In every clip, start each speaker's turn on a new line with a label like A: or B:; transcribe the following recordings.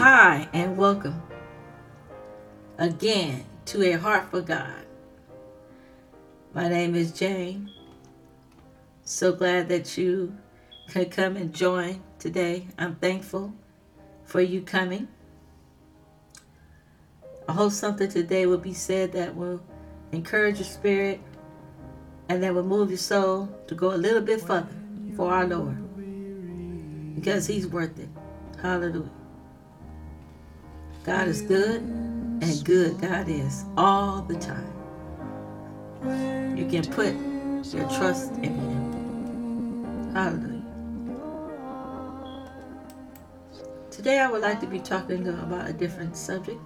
A: Hi, and welcome again to A Heart for God. My name is Jane. So glad that you could come and join today. I'm thankful for you coming. I hope something today will be said that will encourage your spirit and that will move your soul to go a little bit further for our Lord because He's worth it. Hallelujah. God is good, and good God is all the time. You can put your trust in Him. Hallelujah. Today, I would like to be talking about a different subject.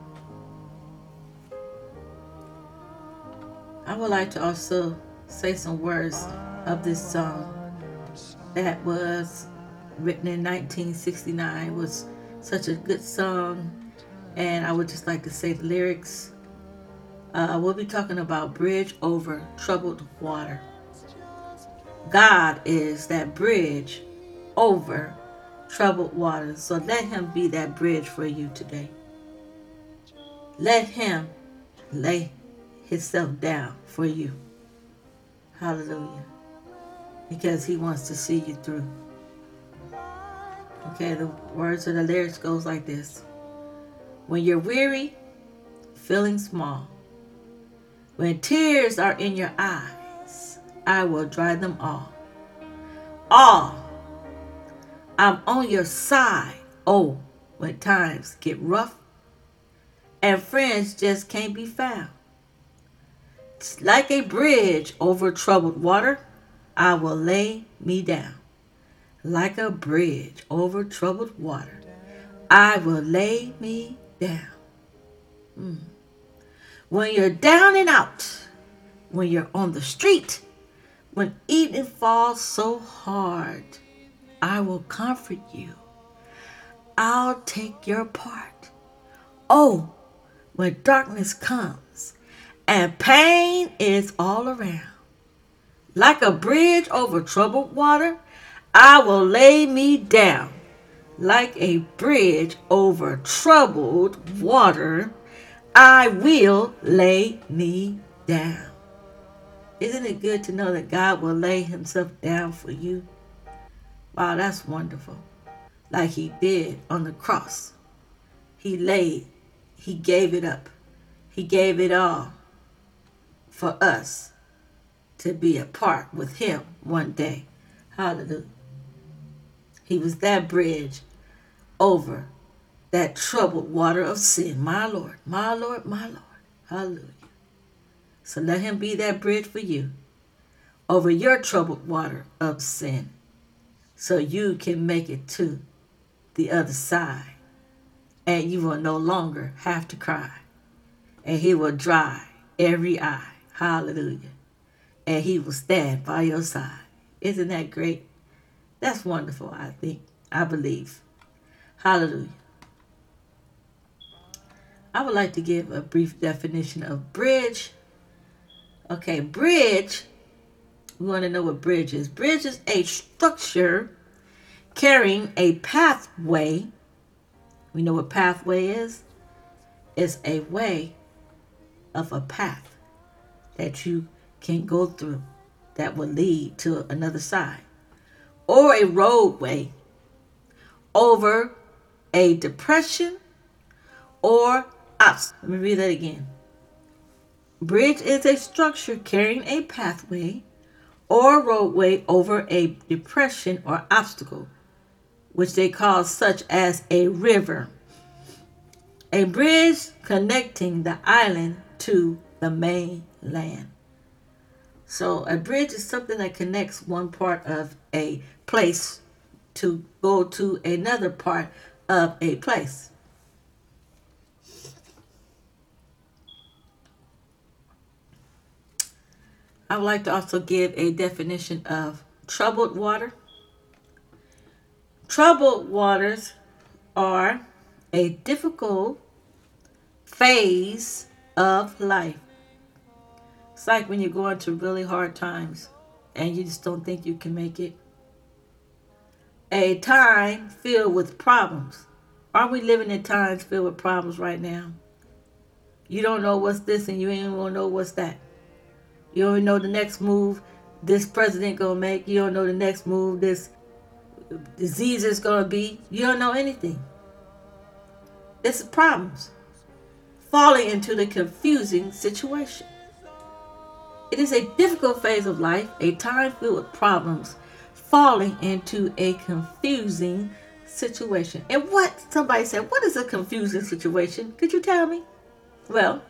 A: I would like to also say some words of this song that was written in 1969. It was such a good song and I would just like to say the lyrics. Uh, we'll be talking about bridge over troubled water. God is that bridge over troubled water. So let Him be that bridge for you today. Let Him lay Himself down for you. Hallelujah. Because He wants to see you through. Okay, the words of the lyrics goes like this. When you're weary, feeling small, when tears are in your eyes, I will dry them all. All, I'm on your side. Oh, when times get rough and friends just can't be found. It's like a bridge over troubled water, I will lay me down. Like a bridge over troubled water, I will lay me down. Mm. When you're down and out, when you're on the street, when evening falls so hard, I will comfort you. I'll take your part. Oh, when darkness comes and pain is all around, like a bridge over troubled water, I will lay me down like a bridge over troubled water, I will lay me down. Isn't it good to know that God will lay himself down for you? Wow, that's wonderful. Like he did on the cross. He laid, he gave it up. He gave it all for us to be a part with him one day. Hallelujah. He was that bridge over that troubled water of sin. My Lord, my Lord, my Lord. Hallelujah. So let him be that bridge for you over your troubled water of sin so you can make it to the other side and you will no longer have to cry and he will dry every eye. Hallelujah. And he will stand by your side. Isn't that great? That's wonderful, I think. I believe. Hallelujah. I would like to give a brief definition of bridge. Okay, bridge. We want to know what bridge is. Bridge is a structure carrying a pathway. We know what pathway is? It's a way of a path that you can go through that will lead to another side or a roadway over a depression or obstacle. Let me read that again. Bridge is a structure carrying a pathway or roadway over a depression or obstacle, which they call such as a river. A bridge connecting the island to the mainland. So a bridge is something that connects one part of a place to go to another part of a place. I would like to also give a definition of troubled water. Troubled waters are a difficult phase of life. It's like when you're going through really hard times and you just don't think you can make it a time filled with problems Are we living in times filled with problems right now? You don't know what's this and you ain't gonna know what's that. You don't know the next move this president gonna make. You don't know the next move this disease is gonna be. You don't know anything. It's problems. Falling into the confusing situation. It is a difficult phase of life, a time filled with problems, falling into a confusing situation. And what somebody said, what is a confusing situation? Could you tell me? Well,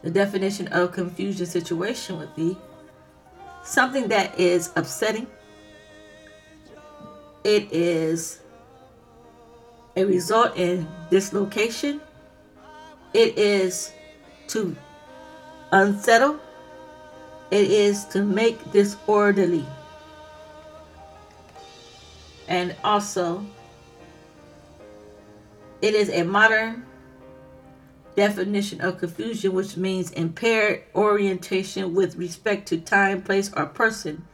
A: the definition of confusion situation would be something that is upsetting. It is a result in dislocation. It is to unsettle. It is to make disorderly. And also, it is a modern definition of confusion, which means impaired orientation with respect to time, place, or person.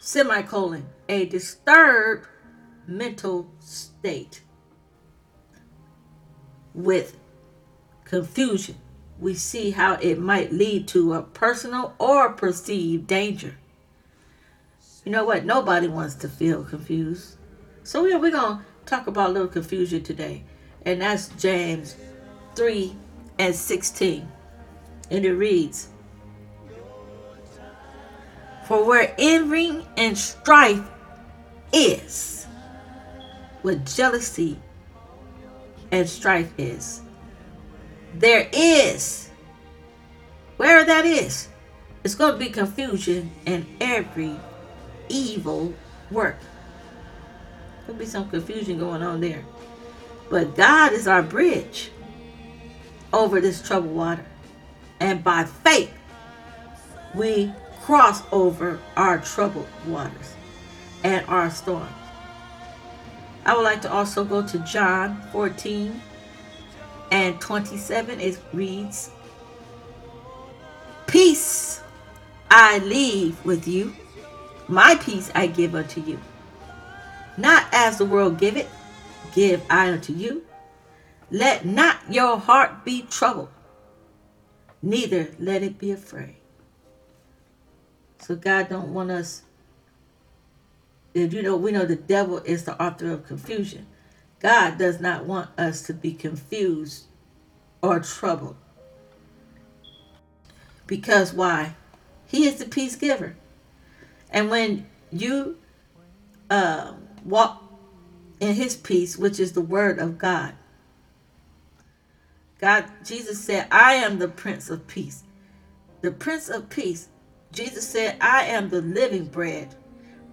A: Semicolon, a disturbed mental state with confusion. We see how it might lead to a personal or perceived danger. You know what? Nobody wants to feel confused. So we're, we're going to talk about a little confusion today. And that's James 3 and 16. And it reads For where envy and strife is, where jealousy and strife is, there is, where that is, it's going to be confusion and every evil work. There'll be some confusion going on there. But God is our bridge over this troubled water. And by faith, we cross over our troubled waters and our storms. I would like to also go to John 14 and 27. It reads, Peace I leave with you, my peace I give unto you. Not as the world giveth, give I unto you. Let not your heart be troubled, neither let it be afraid. So God don't want us. You know, we know the devil is the author of confusion. God does not want us to be confused or troubled. Because why? He is the peace giver. And when you uh, walk in his peace, which is the word of God, God, Jesus said, I am the Prince of Peace. The Prince of Peace. Jesus said, I am the living bread.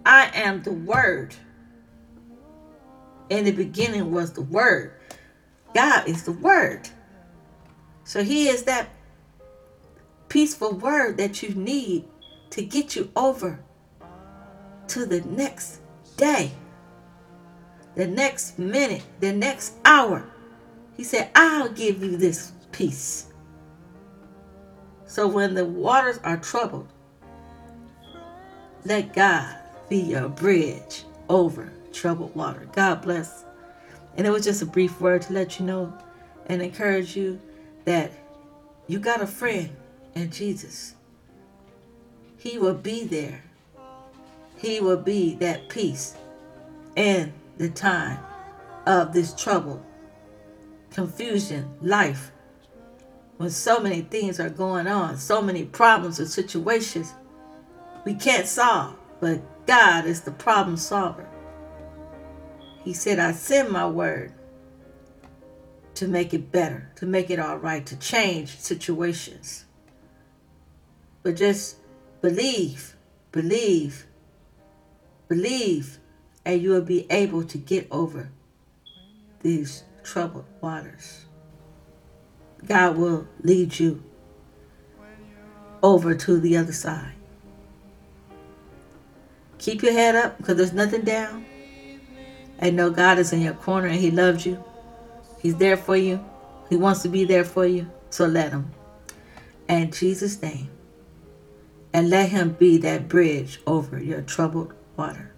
A: I am the Word. In the beginning was the Word. God is the Word. So He is that peaceful word that you need to get you over to the next day, the next minute, the next hour. He said, I'll give you this peace. So when the waters are troubled, let God be your bridge over troubled water. God bless. And it was just a brief word to let you know and encourage you that you got a friend in Jesus. He will be there. He will be that peace in the time of this trouble confusion, life, when so many things are going on, so many problems and situations we can't solve, but God is the problem solver. He said, I send my word to make it better, to make it all right, to change situations. But just believe, believe, believe, and you will be able to get over these troubled waters. God will lead you over to the other side. Keep your head up because there's nothing down. And know God is in your corner and He loves you. He's there for you. He wants to be there for you. So let Him. In Jesus' name. And let Him be that bridge over your troubled water.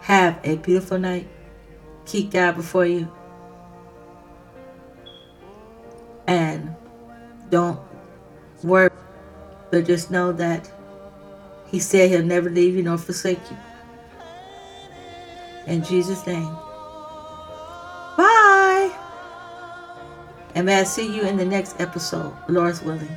A: Have a beautiful night Keep God before you. And don't worry, but just know that He said He'll never leave you nor forsake you. In Jesus' name. Bye. And may I see you in the next episode, Lord's willing.